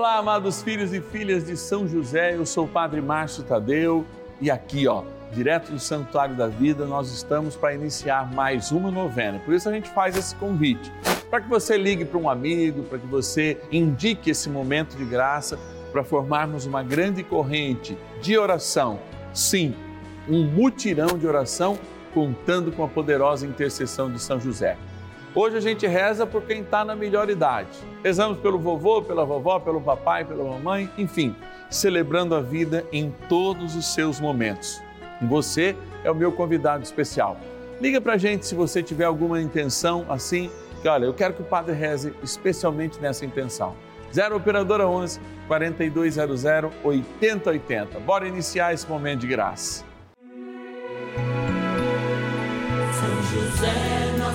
Olá, amados filhos e filhas de São José, eu sou o Padre Márcio Tadeu e aqui, ó, direto do Santuário da Vida, nós estamos para iniciar mais uma novena. Por isso a gente faz esse convite, para que você ligue para um amigo, para que você indique esse momento de graça, para formarmos uma grande corrente de oração. Sim, um mutirão de oração contando com a poderosa intercessão de São José. Hoje a gente reza por quem está na melhor idade. Rezamos pelo vovô, pela vovó, pelo papai, pela mamãe, enfim, celebrando a vida em todos os seus momentos. Você é o meu convidado especial. Liga para a gente se você tiver alguma intenção assim, que olha, eu quero que o Padre reze especialmente nessa intenção. 0 Operadora 11 4200 8080. Bora iniciar esse momento de graça. São José,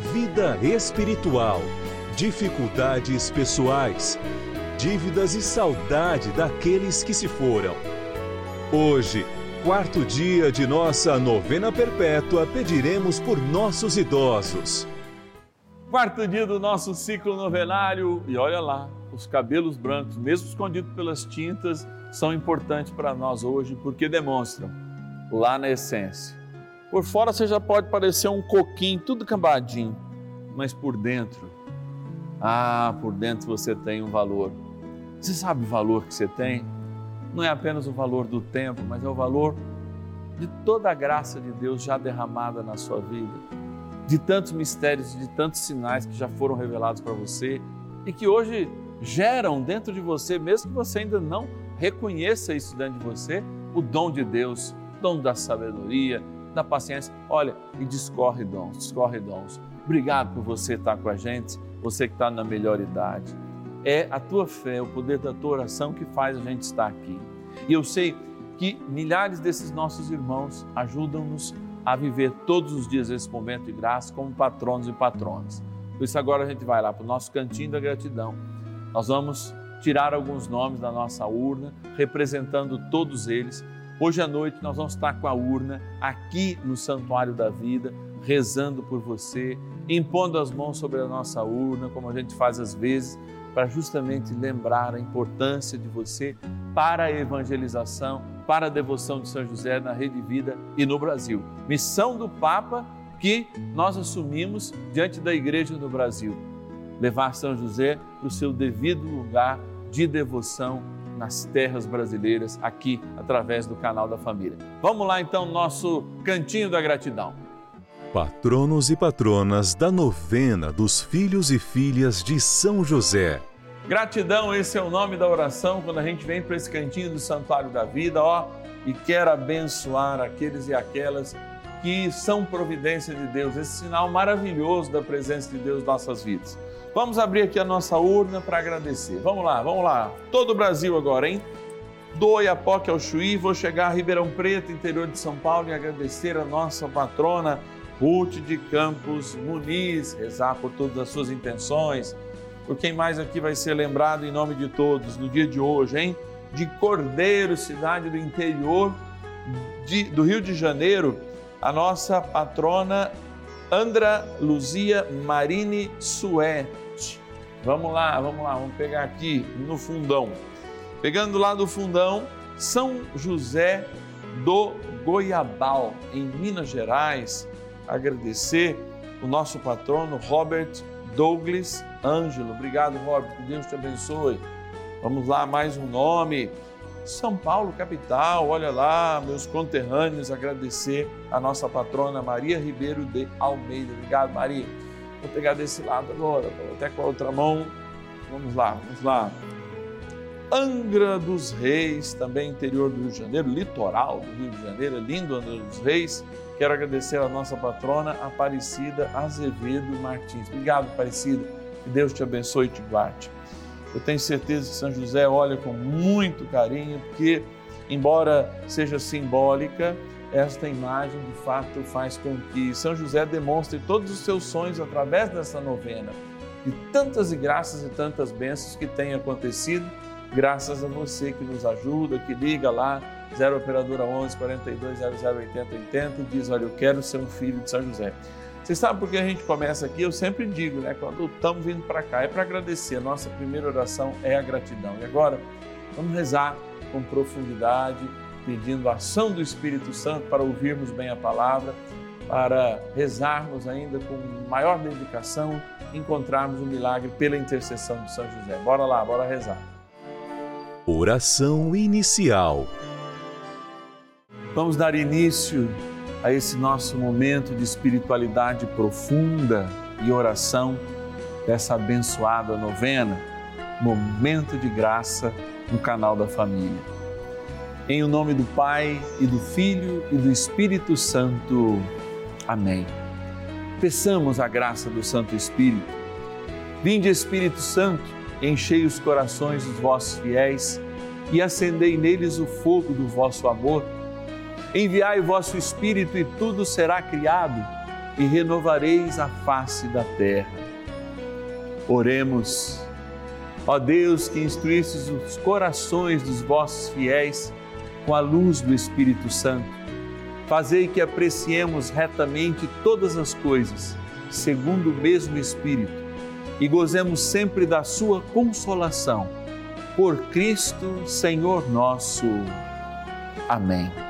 vida espiritual, dificuldades pessoais, dívidas e saudade daqueles que se foram. Hoje, quarto dia de nossa novena perpétua, pediremos por nossos idosos. Quarto dia do nosso ciclo novenário e olha lá, os cabelos brancos, mesmo escondidos pelas tintas, são importantes para nós hoje porque demonstram lá na essência por fora você já pode parecer um coquinho, tudo cambadinho, mas por dentro, ah, por dentro você tem um valor. Você sabe o valor que você tem? Não é apenas o valor do tempo, mas é o valor de toda a graça de Deus já derramada na sua vida, de tantos mistérios, de tantos sinais que já foram revelados para você e que hoje geram dentro de você, mesmo que você ainda não reconheça isso dentro de você, o dom de Deus, dom da sabedoria, da paciência. Olha, e discorre dons, discorre dons. Obrigado por você estar com a gente, você que está na melhor idade. É a tua fé, o poder da tua oração que faz a gente estar aqui. E eu sei que milhares desses nossos irmãos ajudam-nos a viver todos os dias esse momento de graça como patronos e patronas. Por isso agora a gente vai lá para o nosso cantinho da gratidão. Nós vamos tirar alguns nomes da nossa urna, representando todos eles Hoje à noite nós vamos estar com a urna aqui no Santuário da Vida, rezando por você, impondo as mãos sobre a nossa urna, como a gente faz às vezes, para justamente lembrar a importância de você para a evangelização, para a devoção de São José na Rede Vida e no Brasil. Missão do Papa que nós assumimos diante da Igreja no Brasil. Levar São José para o seu devido lugar de devoção nas terras brasileiras, aqui através do canal da família. Vamos lá então, nosso cantinho da gratidão. Patronos e patronas da novena dos filhos e filhas de São José. Gratidão, esse é o nome da oração quando a gente vem para esse cantinho do Santuário da Vida, ó, e quer abençoar aqueles e aquelas que são providência de Deus, esse sinal maravilhoso da presença de Deus em nossas vidas. Vamos abrir aqui a nossa urna para agradecer. Vamos lá, vamos lá. Todo o Brasil agora, hein? Do Oiapoque ao Chuí, vou chegar a Ribeirão Preto, interior de São Paulo, e agradecer a nossa patrona Ruth de Campos Muniz, rezar por todas as suas intenções, por quem mais aqui vai ser lembrado em nome de todos no dia de hoje, hein? De Cordeiro, cidade do interior de, do Rio de Janeiro, a nossa patrona Andra Luzia Marini Suete. Vamos lá, vamos lá, vamos pegar aqui no fundão. Pegando lá do fundão, São José do Goiabal, em Minas Gerais, agradecer o nosso patrono Robert Douglas Ângelo. Obrigado, Robert, que Deus te abençoe. Vamos lá, mais um nome. São Paulo, capital, olha lá, meus conterrâneos, agradecer a nossa patrona Maria Ribeiro de Almeida. Obrigado, Maria. Vou pegar desse lado agora, até com a outra mão. Vamos lá, vamos lá. Angra dos Reis, também interior do Rio de Janeiro, litoral do Rio de Janeiro, é lindo Angra dos Reis. Quero agradecer a nossa patrona Aparecida Azevedo Martins. Obrigado, Aparecida. Que Deus te abençoe e te guarde. Eu tenho certeza que São José olha com muito carinho, porque, embora seja simbólica, esta imagem de fato faz com que São José demonstre todos os seus sonhos através dessa novena. E tantas e graças e tantas bênçãos que têm acontecido, graças a você que nos ajuda, que liga lá, 0 Operadora 11 42 00 80 80 e diz: Olha, eu quero ser um filho de São José. Você sabe por que a gente começa aqui? Eu sempre digo, né? Quando estamos vindo para cá, é para agradecer. A nossa primeira oração é a gratidão. E agora, vamos rezar com profundidade, pedindo a ação do Espírito Santo para ouvirmos bem a palavra, para rezarmos ainda com maior dedicação, encontrarmos o milagre pela intercessão de São José. Bora lá, bora rezar. Oração inicial. Vamos dar início a esse nosso momento de espiritualidade profunda e oração dessa abençoada novena, Momento de Graça no canal da Família. Em o nome do Pai e do Filho e do Espírito Santo. Amém. Peçamos a graça do Santo Espírito. Vinde, Espírito Santo, enchei os corações dos vossos fiéis e acendei neles o fogo do vosso amor Enviai o vosso Espírito e tudo será criado, e renovareis a face da terra. Oremos. Ó Deus, que instruístes os corações dos vossos fiéis com a luz do Espírito Santo, fazei que apreciemos retamente todas as coisas, segundo o mesmo Espírito, e gozemos sempre da sua consolação. Por Cristo, Senhor nosso. Amém.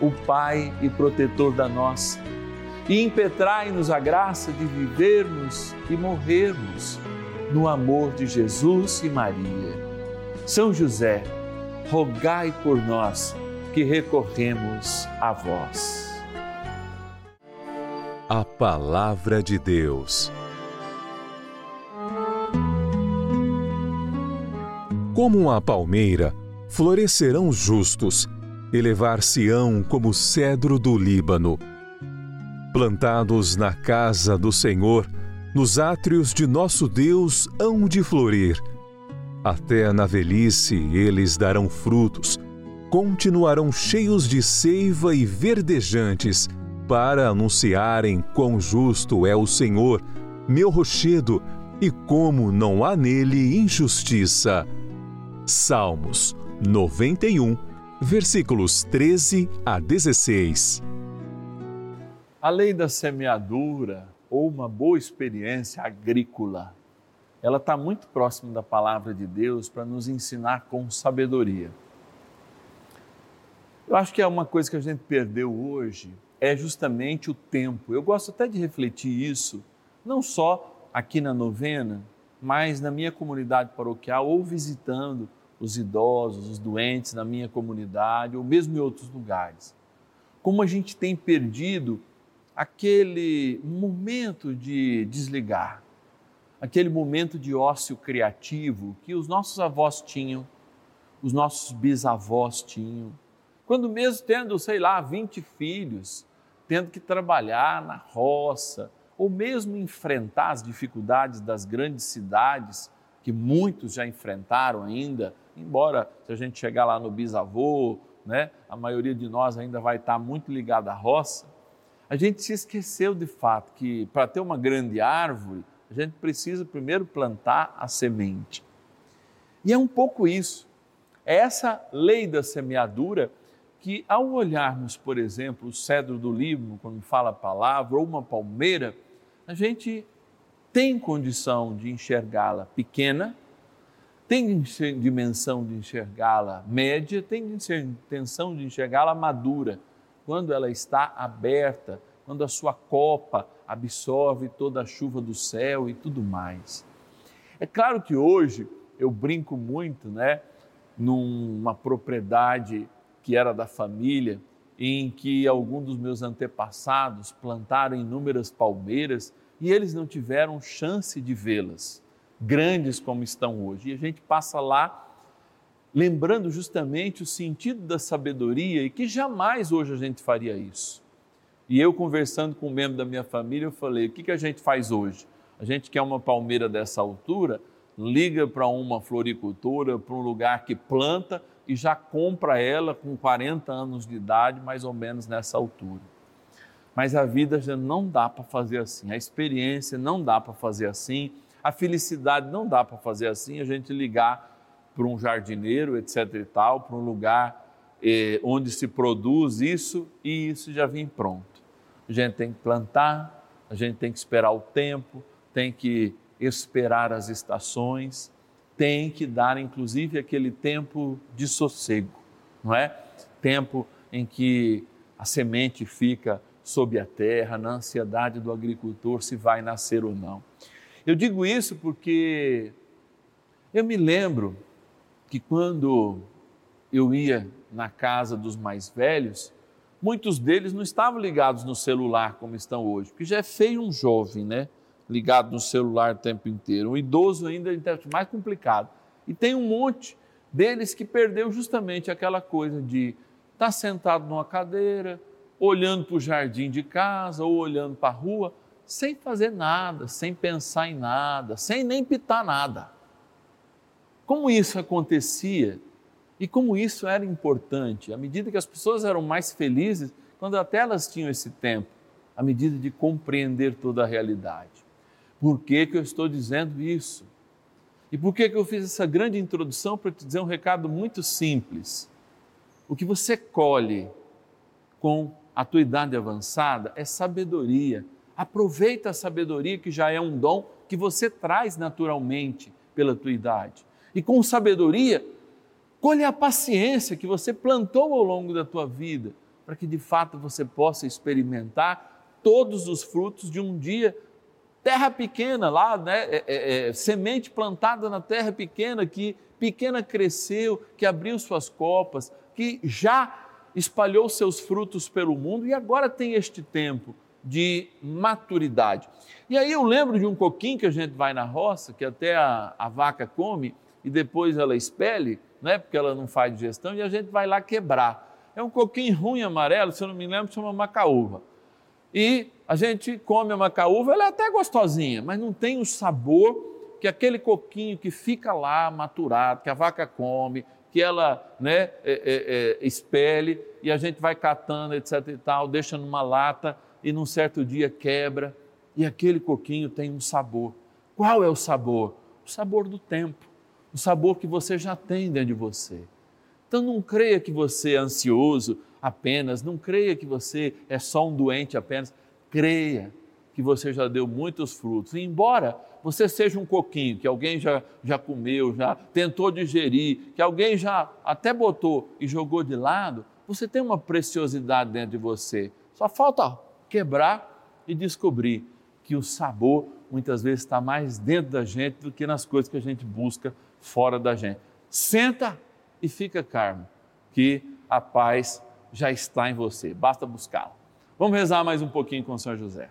o Pai e protetor da nossa, e impetrai-nos a graça de vivermos e morrermos no amor de Jesus e Maria. São José, rogai por nós que recorremos a vós. A Palavra de Deus. Como a palmeira, florescerão os justos elevar-se-ão como cedro do Líbano. Plantados na casa do Senhor, nos átrios de nosso Deus hão de florir. Até na velhice eles darão frutos, continuarão cheios de seiva e verdejantes, para anunciarem quão justo é o Senhor, meu rochedo, e como não há nele injustiça. Salmos 91 versículos 13 a 16. A lei da semeadura ou uma boa experiência agrícola, ela está muito próxima da palavra de Deus para nos ensinar com sabedoria. Eu acho que é uma coisa que a gente perdeu hoje é justamente o tempo. Eu gosto até de refletir isso, não só aqui na novena, mas na minha comunidade paroquial ou visitando os idosos, os doentes na minha comunidade ou mesmo em outros lugares. Como a gente tem perdido aquele momento de desligar, aquele momento de ócio criativo que os nossos avós tinham, os nossos bisavós tinham. Quando mesmo tendo, sei lá, 20 filhos, tendo que trabalhar na roça, ou mesmo enfrentar as dificuldades das grandes cidades, que muitos já enfrentaram ainda, embora se a gente chegar lá no bisavô, né, a maioria de nós ainda vai estar muito ligado à roça, a gente se esqueceu de fato que para ter uma grande árvore, a gente precisa primeiro plantar a semente. E é um pouco isso. É essa lei da semeadura que, ao olharmos, por exemplo, o cedro do Líbano, quando fala a palavra, ou uma palmeira, a gente tem condição de enxergá-la pequena, tem dimensão de enxergá-la média, tem intenção de enxergá-la madura, quando ela está aberta, quando a sua copa absorve toda a chuva do céu e tudo mais. É claro que hoje eu brinco muito, né, numa propriedade que era da família, em que alguns dos meus antepassados plantaram inúmeras palmeiras e eles não tiveram chance de vê-las, grandes como estão hoje. E a gente passa lá lembrando justamente o sentido da sabedoria e que jamais hoje a gente faria isso. E eu conversando com um membro da minha família, eu falei: o que, que a gente faz hoje? A gente quer uma palmeira dessa altura, liga para uma floricultura, para um lugar que planta e já compra ela com 40 anos de idade, mais ou menos nessa altura. Mas a vida já não dá para fazer assim, a experiência não dá para fazer assim, a felicidade não dá para fazer assim, a gente ligar para um jardineiro, etc e tal, para um lugar eh, onde se produz isso e isso já vem pronto. A gente tem que plantar, a gente tem que esperar o tempo, tem que esperar as estações, tem que dar inclusive aquele tempo de sossego, não é? Tempo em que a semente fica sob a terra, na ansiedade do agricultor se vai nascer ou não. Eu digo isso porque eu me lembro que quando eu ia na casa dos mais velhos, muitos deles não estavam ligados no celular como estão hoje, porque já é feio um jovem, né? Ligado no celular o tempo inteiro. Um idoso ainda é mais complicado. E tem um monte deles que perdeu justamente aquela coisa de estar tá sentado numa cadeira, olhando para o jardim de casa ou olhando para a rua, sem fazer nada, sem pensar em nada, sem nem pitar nada. Como isso acontecia e como isso era importante, à medida que as pessoas eram mais felizes, quando até elas tinham esse tempo, à medida de compreender toda a realidade. Por que, que eu estou dizendo isso? E por que, que eu fiz essa grande introdução para te dizer um recado muito simples? O que você colhe com a tua idade avançada é sabedoria. Aproveita a sabedoria que já é um dom que você traz naturalmente pela tua idade. E com sabedoria, colhe a paciência que você plantou ao longo da tua vida, para que de fato você possa experimentar todos os frutos de um dia terra pequena lá, né? É, é, é, semente plantada na terra pequena que pequena cresceu, que abriu suas copas, que já espalhou seus frutos pelo mundo e agora tem este tempo de maturidade. E aí eu lembro de um coquinho que a gente vai na roça, que até a, a vaca come e depois ela expele, né, porque ela não faz digestão, e a gente vai lá quebrar. É um coquinho ruim amarelo, se eu não me lembro, chama macaúva. E a gente come a macaúva, ela é até gostosinha, mas não tem o sabor que aquele coquinho que fica lá maturado, que a vaca come, que ela né, é, é, é, e a gente vai catando, etc e tal, deixa numa lata e num certo dia quebra e aquele coquinho tem um sabor. Qual é o sabor? O sabor do tempo, o sabor que você já tem dentro de você. Então não creia que você é ansioso apenas, não creia que você é só um doente apenas, creia que você já deu muitos frutos. E embora você seja um coquinho que alguém já, já comeu, já tentou digerir, que alguém já até botou e jogou de lado, você tem uma preciosidade dentro de você. Só falta quebrar e descobrir que o sabor muitas vezes está mais dentro da gente do que nas coisas que a gente busca fora da gente. Senta e fica calmo, que a paz já está em você, basta buscá-la. Vamos rezar mais um pouquinho com São José.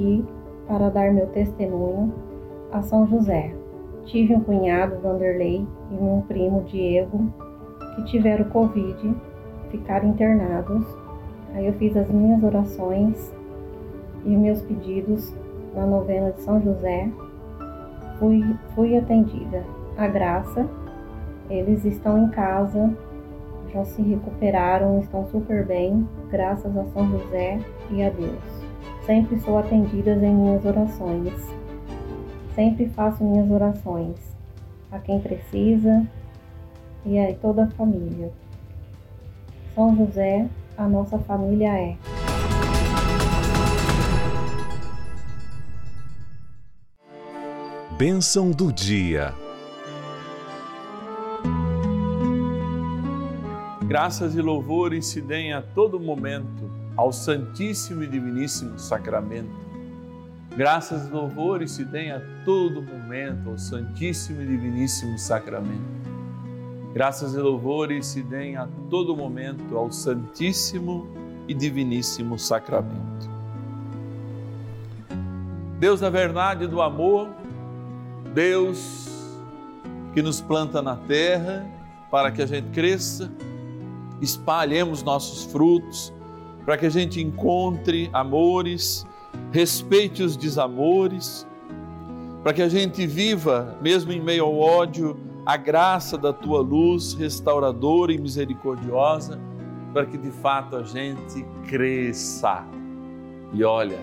Aqui para dar meu testemunho a São José. Tive um cunhado, Vanderlei, e um primo, Diego, que tiveram Covid, ficaram internados. Aí eu fiz as minhas orações e meus pedidos na novena de São José. Fui, fui atendida. A graça, eles estão em casa, já se recuperaram, estão super bem, graças a São José e a Deus. Sempre sou atendida em minhas orações. Sempre faço minhas orações a quem precisa e a toda a família. São José, a nossa família é. Bênção do dia. Graças e louvores se deem a todo momento ao Santíssimo e Diviníssimo Sacramento. Graças e louvores se deem a todo momento ao Santíssimo e Diviníssimo Sacramento. Graças e louvores se deem a todo momento ao Santíssimo e Diviníssimo Sacramento. Deus da verdade e do amor, Deus que nos planta na terra para que a gente cresça, espalhemos nossos frutos, para que a gente encontre amores, respeite os desamores, para que a gente viva, mesmo em meio ao ódio, a graça da tua luz restauradora e misericordiosa, para que de fato a gente cresça. E olha,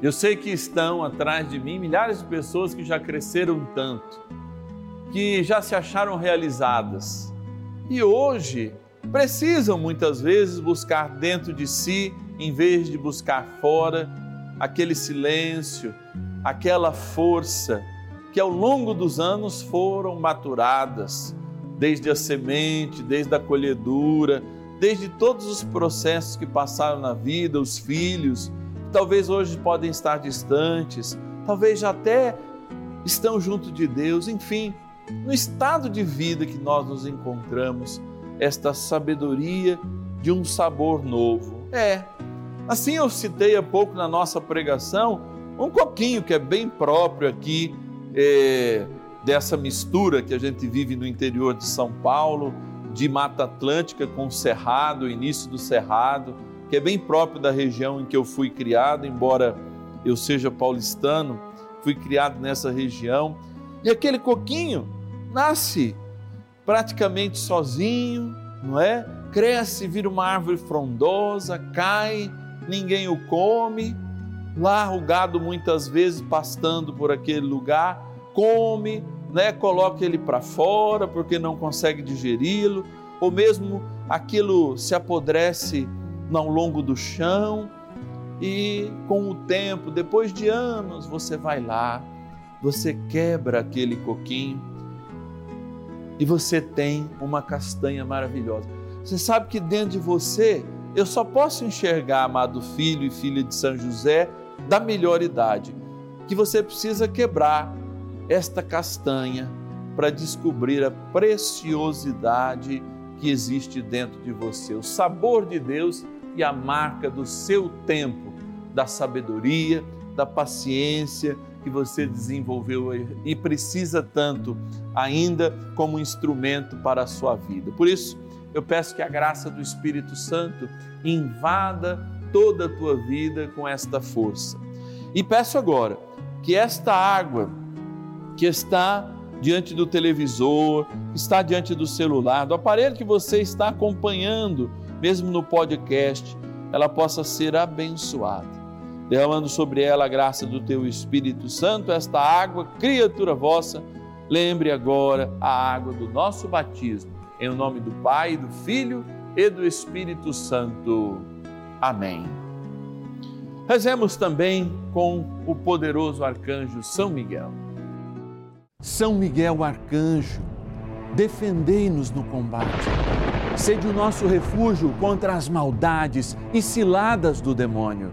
eu sei que estão atrás de mim milhares de pessoas que já cresceram tanto, que já se acharam realizadas e hoje precisam muitas vezes buscar dentro de si, em vez de buscar fora, aquele silêncio, aquela força que ao longo dos anos foram maturadas, desde a semente, desde a colhedura, desde todos os processos que passaram na vida, os filhos talvez hoje podem estar distantes, talvez já até estão junto de Deus, enfim, no estado de vida que nós nos encontramos, esta sabedoria de um sabor novo. É, assim eu citei há pouco na nossa pregação, um coquinho que é bem próprio aqui é, dessa mistura que a gente vive no interior de São Paulo, de Mata Atlântica com Cerrado, início do Cerrado que é bem próprio da região em que eu fui criado, embora eu seja paulistano, fui criado nessa região. E aquele coquinho nasce praticamente sozinho, não é? Cresce, vira uma árvore frondosa, cai, ninguém o come. Lá o gado muitas vezes pastando por aquele lugar, come, né? Coloca ele para fora porque não consegue digeri-lo, ou mesmo aquilo se apodrece ao longo do chão e com o tempo, depois de anos, você vai lá, você quebra aquele coquinho e você tem uma castanha maravilhosa. Você sabe que dentro de você eu só posso enxergar, amado filho e filha de São José, da melhor idade, que você precisa quebrar esta castanha para descobrir a preciosidade que existe dentro de você, o sabor de Deus e a marca do seu tempo, da sabedoria, da paciência, que você desenvolveu e precisa tanto ainda como instrumento para a sua vida. Por isso, eu peço que a graça do Espírito Santo invada toda a tua vida com esta força. E peço agora que esta água que está diante do televisor, que está diante do celular, do aparelho que você está acompanhando, mesmo no podcast, ela possa ser abençoada derramando sobre ela a graça do teu Espírito Santo, esta água, criatura vossa, lembre agora a água do nosso batismo. Em nome do Pai, do Filho e do Espírito Santo. Amém. Rezemos também com o poderoso arcanjo São Miguel. São Miguel, arcanjo, defendei-nos no combate. Sede o nosso refúgio contra as maldades e ciladas do demônio.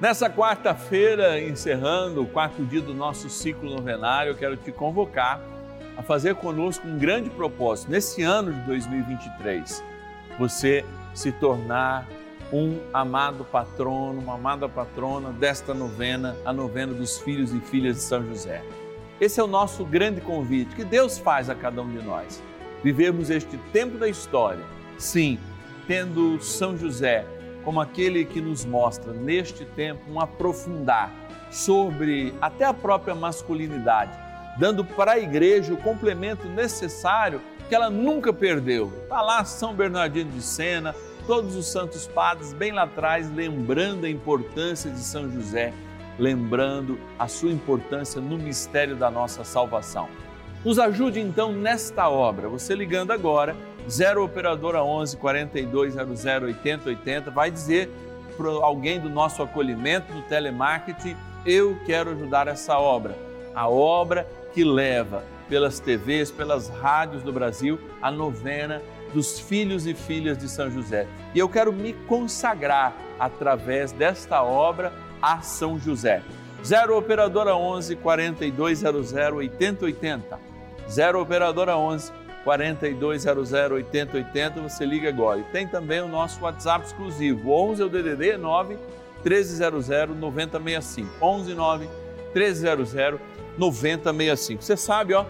Nessa quarta-feira, encerrando o quarto dia do nosso ciclo novenário, eu quero te convocar a fazer conosco um grande propósito. Nesse ano de 2023, você se tornar um amado patrono, uma amada patrona desta novena, a novena dos filhos e filhas de São José. Esse é o nosso grande convite que Deus faz a cada um de nós. Vivemos este tempo da história, sim, tendo São José como aquele que nos mostra neste tempo um aprofundar sobre até a própria masculinidade, dando para a igreja o complemento necessário que ela nunca perdeu. Está lá São Bernardino de Sena, todos os santos padres bem lá atrás, lembrando a importância de São José, lembrando a sua importância no mistério da nossa salvação. Nos ajude então nesta obra, você ligando agora 0 operadora 11 4200 8080, vai dizer para alguém do nosso acolhimento do telemarketing, eu quero ajudar essa obra. A obra que leva pelas TVs, pelas rádios do Brasil, a novena dos filhos e filhas de São José. E eu quero me consagrar através desta obra a São José. 0 operadora 11 4200 8080. 0 operadora 11 4200 8080, você liga agora. E tem também o nosso WhatsApp exclusivo, 11 é o DDD 9 1300 9065. 11 9 1300 9065. Você sabe, ó,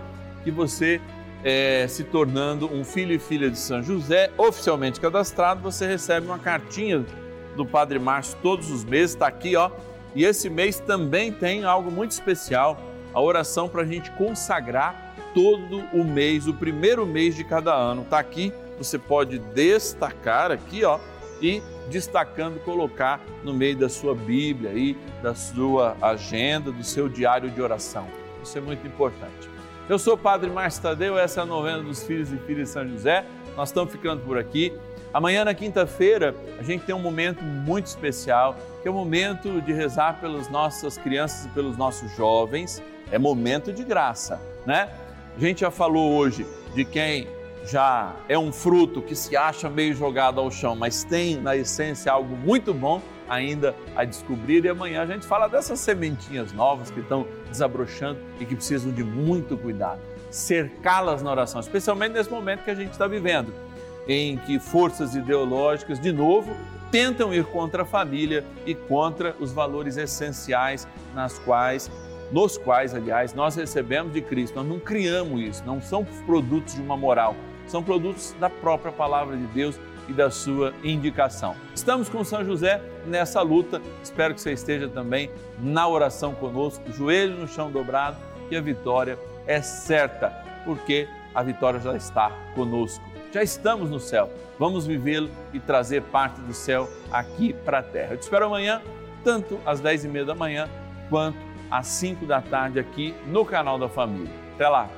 que você é, se tornando um filho e filha de São José, oficialmente cadastrado, você recebe uma cartinha do Padre Márcio todos os meses, está aqui, ó. E esse mês também tem algo muito especial, a oração para a gente consagrar todo o mês, o primeiro mês de cada ano. Está aqui, você pode destacar aqui, ó, e destacando, colocar no meio da sua Bíblia aí, da sua agenda, do seu diário de oração. Isso é muito importante. Eu sou o Padre Márcio Tadeu, essa é a novena dos filhos e filhas de São José. Nós estamos ficando por aqui. Amanhã, na quinta-feira, a gente tem um momento muito especial, que é o momento de rezar pelas nossas crianças e pelos nossos jovens. É momento de graça, né? A gente já falou hoje de quem já é um fruto que se acha meio jogado ao chão, mas tem na essência algo muito bom ainda a descobrir. E amanhã a gente fala dessas sementinhas novas que estão desabrochando e que precisam de muito cuidado. cercá-las na oração, especialmente nesse momento que a gente está vivendo, em que forças ideológicas, de novo, tentam ir contra a família e contra os valores essenciais nas quais nos quais, aliás, nós recebemos de Cristo. Nós não criamos isso, não são produtos de uma moral, são produtos da própria palavra de Deus e da sua indicação. Estamos com São José nessa luta. Espero que você esteja também na oração conosco, joelho no chão dobrado, que a vitória é certa, porque a vitória já está conosco. Já estamos no céu. Vamos vivê-lo e trazer parte do céu aqui para a terra. Eu te espero amanhã, tanto às 10 e meia da manhã, quanto às 5 da tarde aqui no canal da Família. Até lá!